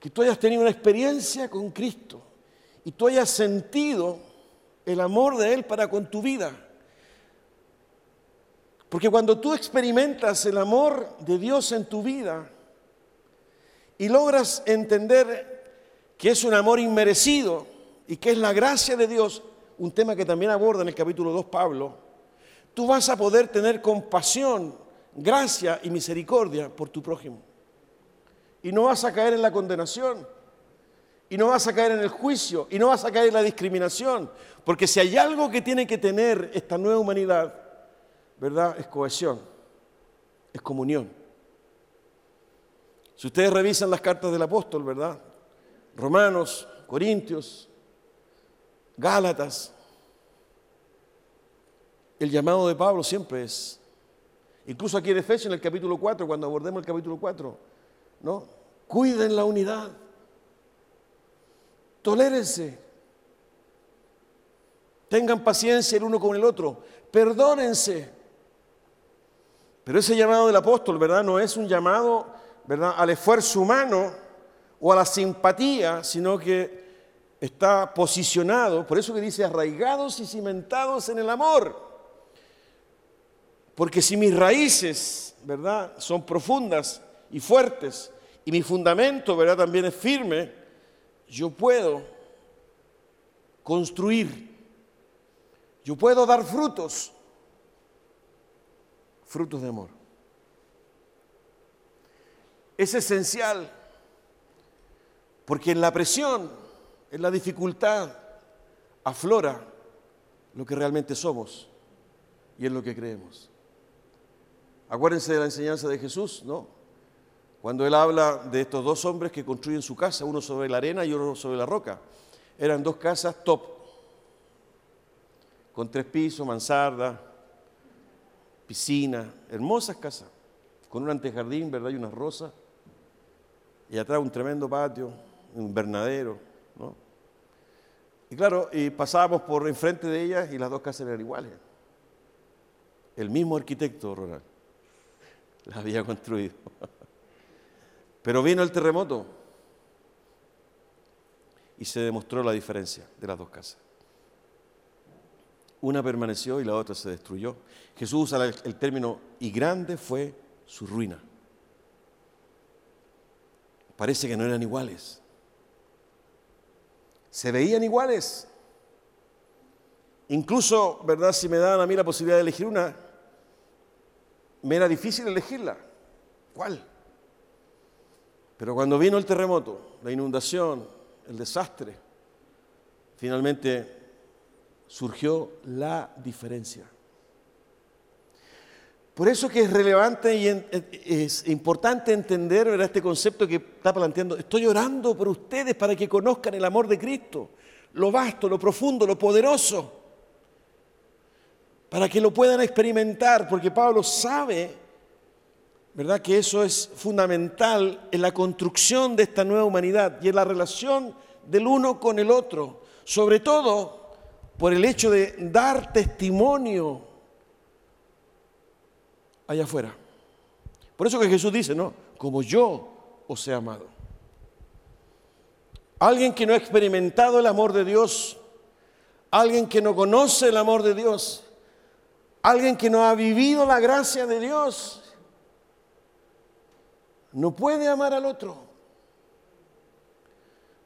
[SPEAKER 1] que tú hayas tenido una experiencia con Cristo y tú hayas sentido el amor de Él para con tu vida. Porque cuando tú experimentas el amor de Dios en tu vida y logras entender que es un amor inmerecido y que es la gracia de Dios, un tema que también aborda en el capítulo 2 Pablo, tú vas a poder tener compasión, gracia y misericordia por tu prójimo. Y no vas a caer en la condenación, y no vas a caer en el juicio, y no vas a caer en la discriminación, porque si hay algo que tiene que tener esta nueva humanidad, ¿verdad? Es cohesión, es comunión. Si ustedes revisan las cartas del apóstol, ¿verdad? Romanos, Corintios, Gálatas, el llamado de Pablo siempre es, incluso aquí en Efesios, en el capítulo 4, cuando abordemos el capítulo 4, ¿no? Cuiden la unidad, tolérense, tengan paciencia el uno con el otro, perdónense. Pero ese llamado del apóstol, ¿verdad? No es un llamado, ¿verdad? Al esfuerzo humano o a la simpatía, sino que está posicionado, por eso que dice arraigados y cimentados en el amor. Porque si mis raíces, ¿verdad? Son profundas y fuertes y mi fundamento, ¿verdad? También es firme, yo puedo construir, yo puedo dar frutos frutos de amor. Es esencial porque en la presión, en la dificultad, aflora lo que realmente somos y en lo que creemos. Acuérdense de la enseñanza de Jesús, ¿no? Cuando él habla de estos dos hombres que construyen su casa, uno sobre la arena y otro sobre la roca. Eran dos casas top, con tres pisos, mansarda, piscina, hermosas casas, con un antejardín, ¿verdad? Y unas rosas. Y atrás un tremendo patio, un invernadero, ¿no? Y claro, y pasábamos por enfrente de ellas y las dos casas eran iguales. El mismo arquitecto rural las había construido. Pero vino el terremoto y se demostró la diferencia de las dos casas. Una permaneció y la otra se destruyó. Jesús usa el término y grande fue su ruina. Parece que no eran iguales. Se veían iguales. Incluso, ¿verdad? Si me daban a mí la posibilidad de elegir una, me era difícil elegirla. ¿Cuál? Pero cuando vino el terremoto, la inundación, el desastre, finalmente surgió la diferencia. Por eso que es relevante y es importante entender este concepto que está planteando. Estoy orando por ustedes para que conozcan el amor de Cristo, lo vasto, lo profundo, lo poderoso, para que lo puedan experimentar, porque Pablo sabe, ¿verdad?, que eso es fundamental en la construcción de esta nueva humanidad y en la relación del uno con el otro, sobre todo por el hecho de dar testimonio allá afuera. Por eso que Jesús dice, ¿no? Como yo os he amado. Alguien que no ha experimentado el amor de Dios, alguien que no conoce el amor de Dios, alguien que no ha vivido la gracia de Dios, no puede amar al otro.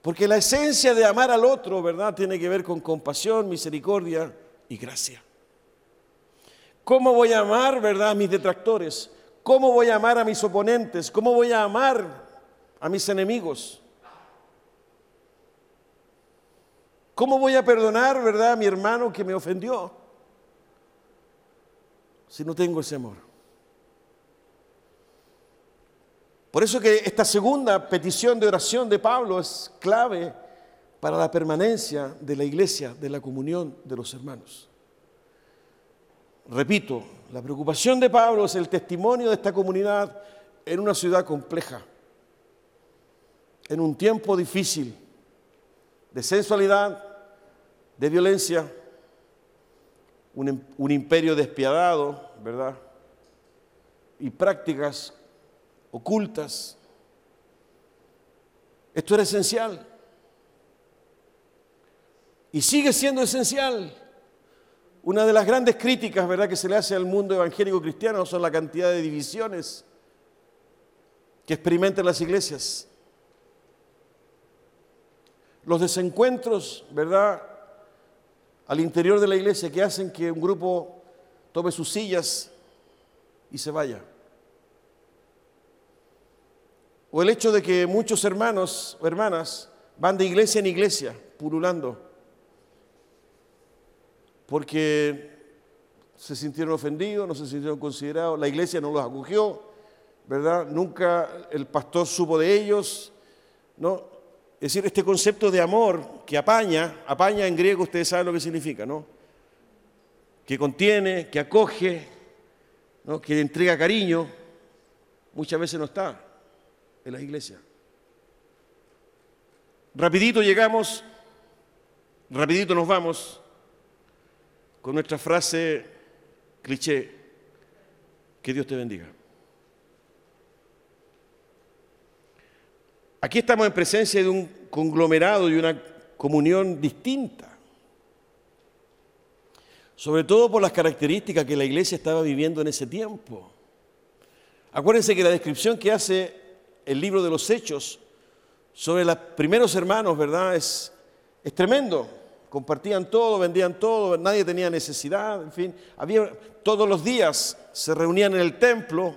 [SPEAKER 1] Porque la esencia de amar al otro, ¿verdad? Tiene que ver con compasión, misericordia y gracia. ¿Cómo voy a amar, verdad, a mis detractores? ¿Cómo voy a amar a mis oponentes? ¿Cómo voy a amar a mis enemigos? ¿Cómo voy a perdonar, verdad, a mi hermano que me ofendió? Si no tengo ese amor. Por eso que esta segunda petición de oración de Pablo es clave para la permanencia de la iglesia, de la comunión de los hermanos. Repito, la preocupación de Pablo es el testimonio de esta comunidad en una ciudad compleja, en un tiempo difícil de sensualidad, de violencia, un, un imperio despiadado, ¿verdad? Y prácticas ocultas. Esto era esencial. Y sigue siendo esencial. Una de las grandes críticas, ¿verdad?, que se le hace al mundo evangélico cristiano son la cantidad de divisiones que experimentan las iglesias. Los desencuentros, ¿verdad?, al interior de la iglesia que hacen que un grupo tome sus sillas y se vaya. O el hecho de que muchos hermanos o hermanas van de iglesia en iglesia, pululando, porque se sintieron ofendidos, no se sintieron considerados, la iglesia no los acogió, ¿verdad? Nunca el pastor supo de ellos, ¿no? Es decir, este concepto de amor que apaña, apaña en griego ustedes saben lo que significa, ¿no? Que contiene, que acoge, ¿no? que entrega cariño, muchas veces no está en las iglesias. Rapidito llegamos, rapidito nos vamos con nuestra frase cliché, que Dios te bendiga. Aquí estamos en presencia de un conglomerado y una comunión distinta. Sobre todo por las características que la iglesia estaba viviendo en ese tiempo. Acuérdense que la descripción que hace el libro de los Hechos sobre los primeros hermanos, ¿verdad? Es, es tremendo. Compartían todo, vendían todo, nadie tenía necesidad, en fin. Había, todos los días se reunían en el templo.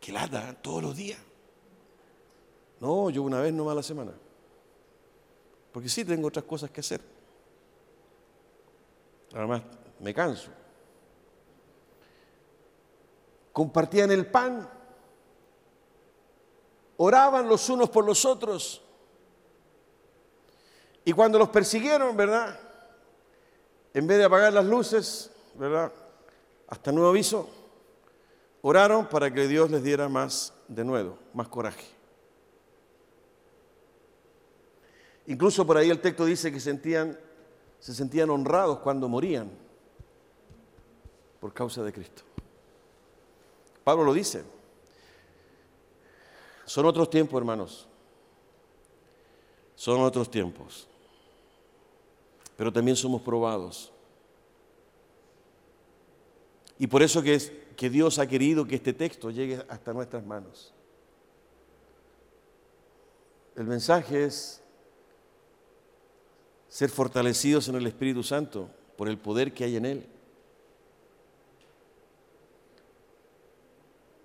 [SPEAKER 1] Qué lata, todos los días. No, yo una vez no más a la semana. Porque sí tengo otras cosas que hacer. Además, me canso. Compartían el pan. Oraban los unos por los otros. Y cuando los persiguieron, ¿verdad? En vez de apagar las luces, ¿verdad? Hasta nuevo aviso, oraron para que Dios les diera más de nuevo, más coraje. Incluso por ahí el texto dice que se sentían honrados cuando morían por causa de Cristo. Pablo lo dice. Son otros tiempos, hermanos. Son otros tiempos. Pero también somos probados. Y por eso que, es, que Dios ha querido que este texto llegue hasta nuestras manos. El mensaje es ser fortalecidos en el Espíritu Santo por el poder que hay en Él.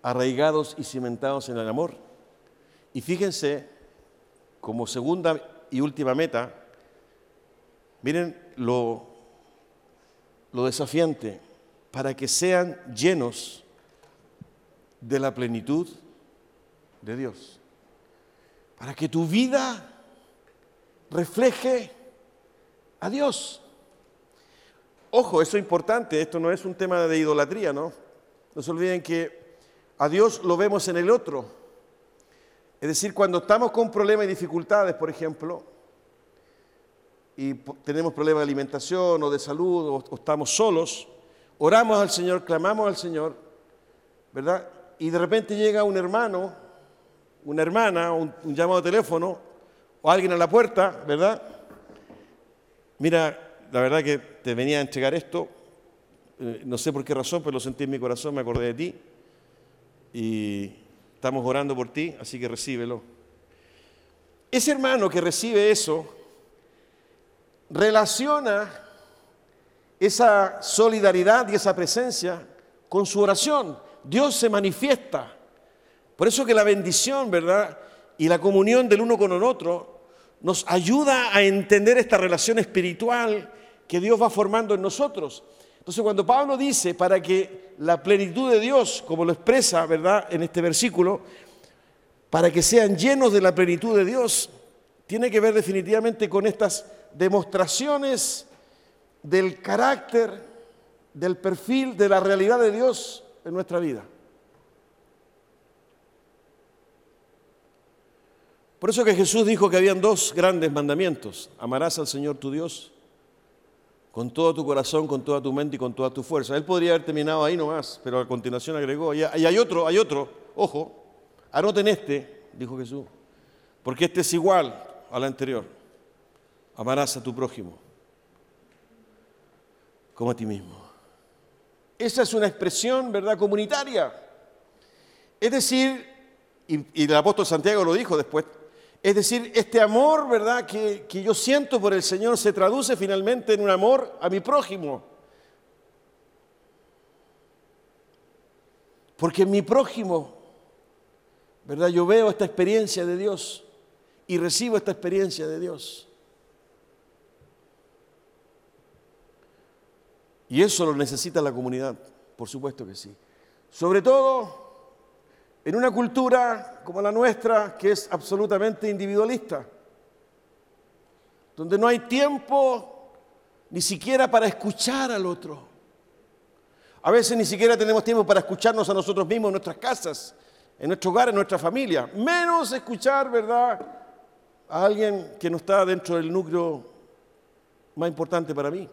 [SPEAKER 1] Arraigados y cimentados en el amor. Y fíjense, como segunda y última meta, miren lo, desafiante, para que sean llenos de la plenitud de Dios. Para que tu vida refleje a Dios. Ojo, eso es importante, esto no es un tema de idolatría, ¿no? No se olviden que a Dios lo vemos en el otro. Es decir, cuando estamos con problemas y dificultades, por ejemplo, y tenemos problemas de alimentación o de salud o, estamos solos, oramos al Señor, clamamos al Señor, ¿verdad? Y de repente llega un hermano, una hermana, un, llamado de teléfono o alguien a la puerta, ¿verdad? Mira, la verdad que te venía a entregar esto, eh, no sé por qué razón, pero lo sentí en mi corazón, me acordé de ti y estamos orando por ti, así que recíbelo. Ese hermano que recibe eso relaciona esa solidaridad y esa presencia con su oración. Dios se manifiesta. Por eso que la bendición, ¿verdad? Y la comunión del uno con el otro nos ayuda a entender esta relación espiritual que Dios va formando en nosotros. Entonces cuando Pablo dice para que la plenitud de Dios, como lo expresa, ¿verdad?, en este versículo, para que sean llenos de la plenitud de Dios, tiene que ver definitivamente con estas demostraciones del carácter, del perfil, de la realidad de Dios en nuestra vida. Por eso que Jesús dijo que habían dos grandes mandamientos. Amarás al Señor tu Dios con todo tu corazón, con toda tu mente y con toda tu fuerza. Él podría haber terminado ahí nomás, pero a continuación agregó, y hay otro, hay otro, ojo, anoten este, dijo Jesús, porque este es igual al anterior. Amarás a tu prójimo como a ti mismo. Esa es una expresión, ¿verdad?, comunitaria. Es decir, y, y el apóstol Santiago lo dijo después, es decir, este amor, ¿verdad?, que, yo siento por el Señor se traduce finalmente en un amor a mi prójimo. Porque mi prójimo, ¿verdad? Yo veo esta experiencia de Dios y recibo esta experiencia de Dios. Y eso lo necesita la comunidad, por supuesto que sí. Sobre todo en una cultura como la nuestra que es absolutamente individualista, donde no hay tiempo ni siquiera para escuchar al otro. A veces ni siquiera tenemos tiempo para escucharnos a nosotros mismos en nuestras casas, en nuestro hogar, en nuestra familia. Menos escuchar, ¿verdad?, a alguien que no está dentro del núcleo más importante para mí.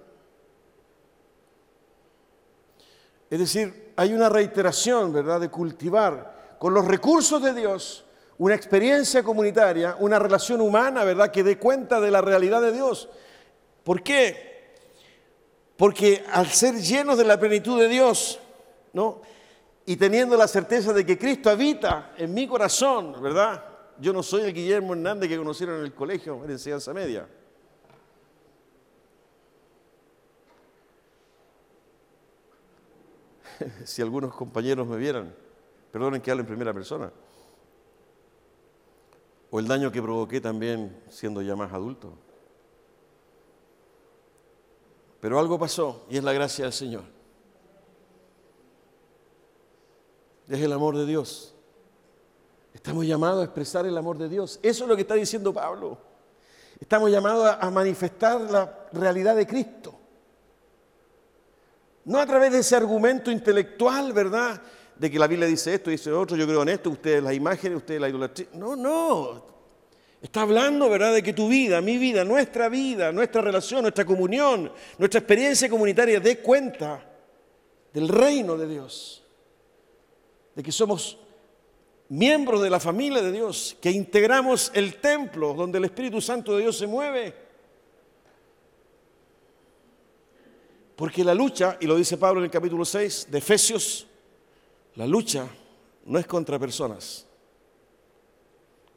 [SPEAKER 1] Es decir, hay una reiteración, ¿verdad?, de cultivar con los recursos de Dios una experiencia comunitaria, una relación humana, ¿verdad?, que dé cuenta de la realidad de Dios. ¿Por qué? Porque al ser llenos de la plenitud de Dios, ¿no? Y teniendo la certeza de que Cristo habita en mi corazón, ¿verdad? Yo no soy el Guillermo Hernández que conocieron en el colegio en enseñanza media. si algunos compañeros me vieran, perdonen que hable en primera persona, o el daño que provoqué también siendo ya más adulto. Pero algo pasó y es la gracia del Señor. Es el amor de Dios. Estamos llamados a expresar el amor de Dios. Eso es lo que está diciendo Pablo. Estamos llamados a manifestar la realidad de Cristo. No a través de ese argumento intelectual, ¿verdad? De que la Biblia dice esto, dice otro, yo creo en esto, ustedes la imagen, ustedes la idolatría. No, no. Está hablando, ¿verdad?, de que tu vida, mi vida, nuestra vida, nuestra relación, nuestra comunión, nuestra experiencia comunitaria dé cuenta del reino de Dios. De que somos miembros de la familia de Dios, que integramos el templo donde el Espíritu Santo de Dios se mueve Porque la lucha, y lo dice Pablo en el capítulo 6 de Efesios, la lucha no es contra personas,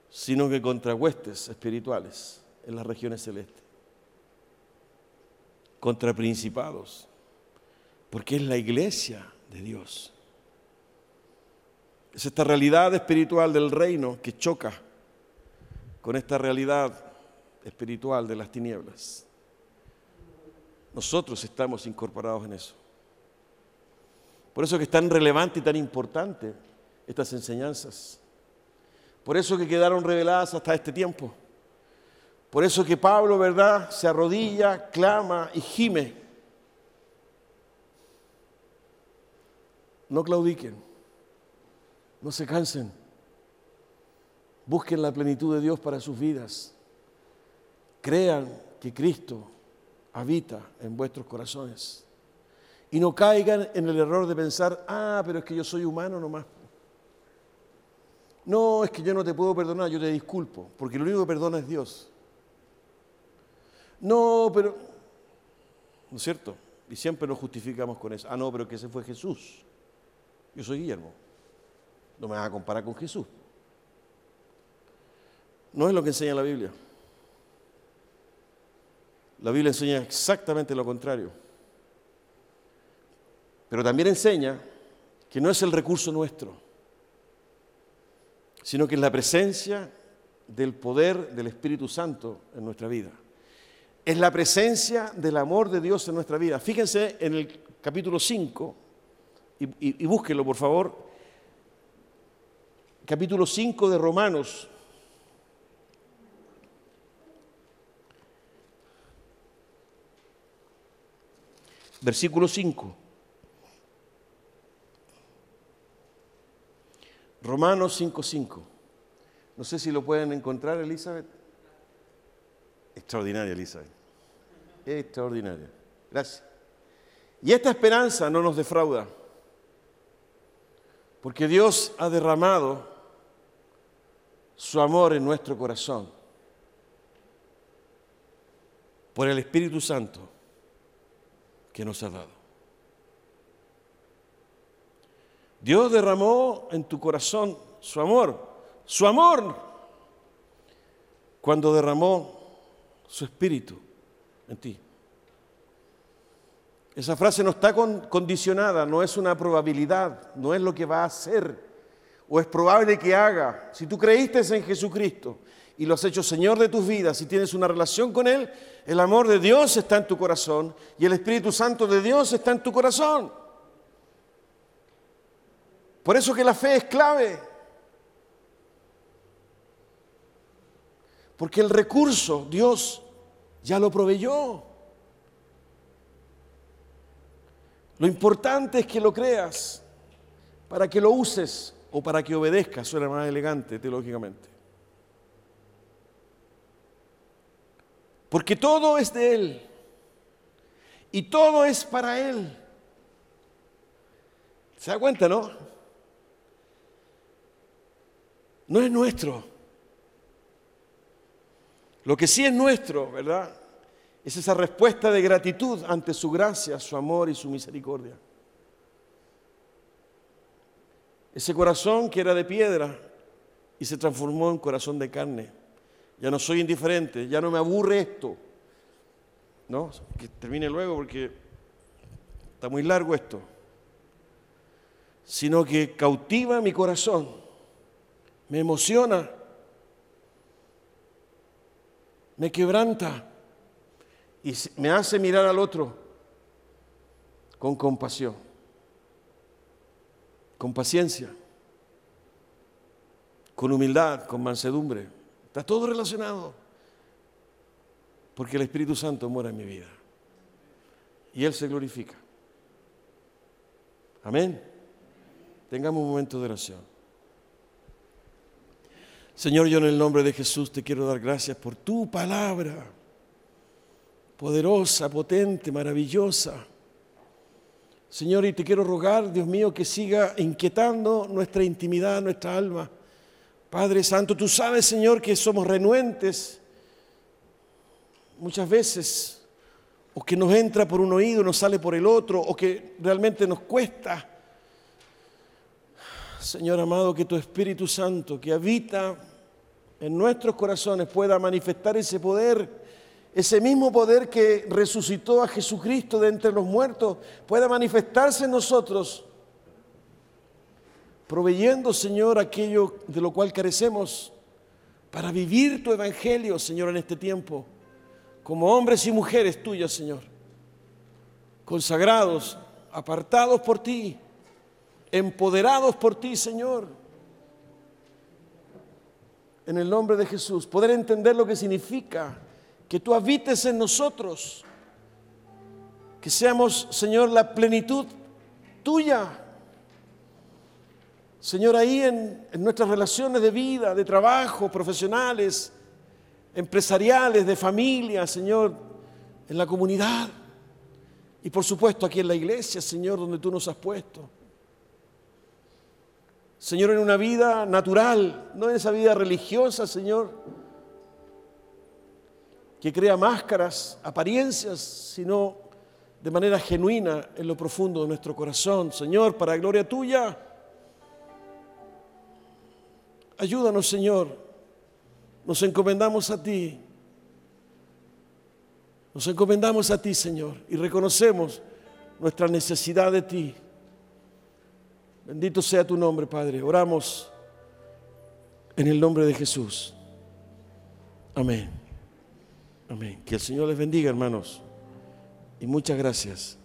[SPEAKER 1] sino que contra huestes espirituales en las regiones celestes, contra principados, porque es la iglesia de Dios. Es esta realidad espiritual del reino que choca con esta realidad espiritual de las tinieblas. Nosotros estamos incorporados en eso. Por eso que es tan relevante y tan importante estas enseñanzas. Por eso que quedaron reveladas hasta este tiempo. Por eso que Pablo, ¿verdad?, se arrodilla, clama y gime. No claudiquen, no se cansen. Busquen la plenitud de Dios para sus vidas. Crean que Cristo habita en vuestros corazones. Y no caigan en el error de pensar, ah, pero es que yo soy humano nomás. No, es que yo no te puedo perdonar, yo te disculpo, porque lo único que perdona es Dios. No, pero, ¿no es cierto? Y siempre nos justificamos con eso. Ah, no, pero que ese fue Jesús. Yo soy Guillermo. No me vas a comparar con Jesús. No es lo que enseña la Biblia. La Biblia enseña exactamente lo contrario. Pero también enseña que no es el recurso nuestro, sino que es la presencia del poder del Espíritu Santo en nuestra vida. Es la presencia del amor de Dios en nuestra vida. Fíjense en el capítulo 5, y, y búsquenlo por favor, capítulo 5 de Romanos, versículo 5. Romanos 5.5. No sé si lo pueden encontrar, Elizabeth. Extraordinaria, Elizabeth. Extraordinaria. Gracias. Y esta esperanza no nos defrauda, porque Dios ha derramado su amor en nuestro corazón por el Espíritu Santo que nos ha dado. Dios derramó en tu corazón su amor, su amor, cuando derramó su espíritu en ti. Esa frase no está condicionada, no es una probabilidad, no es lo que va a hacer o es probable que haga. Si tú creíste en Jesucristo y lo has hecho Señor de tus vidas y tienes una relación con Él, el amor de Dios está en tu corazón y el Espíritu Santo de Dios está en tu corazón. Por eso que la fe es clave. Porque el recurso Dios ya lo proveyó. Lo importante es que lo creas para que lo uses o para que obedezcas. Suena más elegante teológicamente. Porque todo es de Él. Y todo es para Él. ¿Se da cuenta, no? No es nuestro. Lo que sí es nuestro, ¿verdad? Es esa respuesta de gratitud ante su gracia, su amor y su misericordia. Ese corazón que era de piedra y se transformó en corazón de carne. Ya no soy indiferente, ya no me aburre esto. No, que termine luego porque está muy largo esto. Sino que cautiva mi corazón, me emociona, me quebranta y me hace mirar al otro con compasión, con paciencia, con humildad, con mansedumbre. Está todo relacionado. Porque el Espíritu Santo mora en mi vida. Y Él se glorifica. Amén. Tengamos un momento de oración. Señor, yo en el nombre de Jesús te quiero dar gracias por tu palabra poderosa, potente, maravillosa. Señor, y te quiero rogar, Dios mío, que siga inquietando nuestra intimidad, nuestra alma. Padre Santo, tú sabes, Señor, que somos renuentes muchas veces, o que nos entra por un oído nos sale por el otro, o que realmente nos cuesta. Señor amado, que tu Espíritu Santo, que habita en nuestros corazones, pueda manifestar ese poder ese mismo poder que resucitó a Jesucristo de entre los muertos pueda manifestarse en nosotros, proveyendo, Señor, aquello de lo cual carecemos para vivir tu evangelio, Señor, en este tiempo, como hombres y mujeres tuyas, Señor, consagrados, apartados por ti, empoderados por ti, Señor. En el nombre de Jesús, poder entender lo que significa que tú habites en nosotros, que seamos, Señor, la plenitud tuya. Señor, ahí en, nuestras relaciones de vida, de trabajo, profesionales, empresariales, de familia, Señor, en la comunidad y por supuesto aquí en la iglesia, Señor, donde tú nos has puesto. Señor, en una vida natural, no en esa vida religiosa, Señor, que crea máscaras, apariencias, sino de manera genuina en lo profundo de nuestro corazón. Señor, para gloria tuya, ayúdanos, Señor. Nos encomendamos a ti. Nos encomendamos a ti, Señor, y reconocemos nuestra necesidad de ti. Bendito sea tu nombre, Padre. Oramos en el nombre de Jesús. Amén. Amén. Que el Señor les bendiga, hermanos. Y muchas gracias.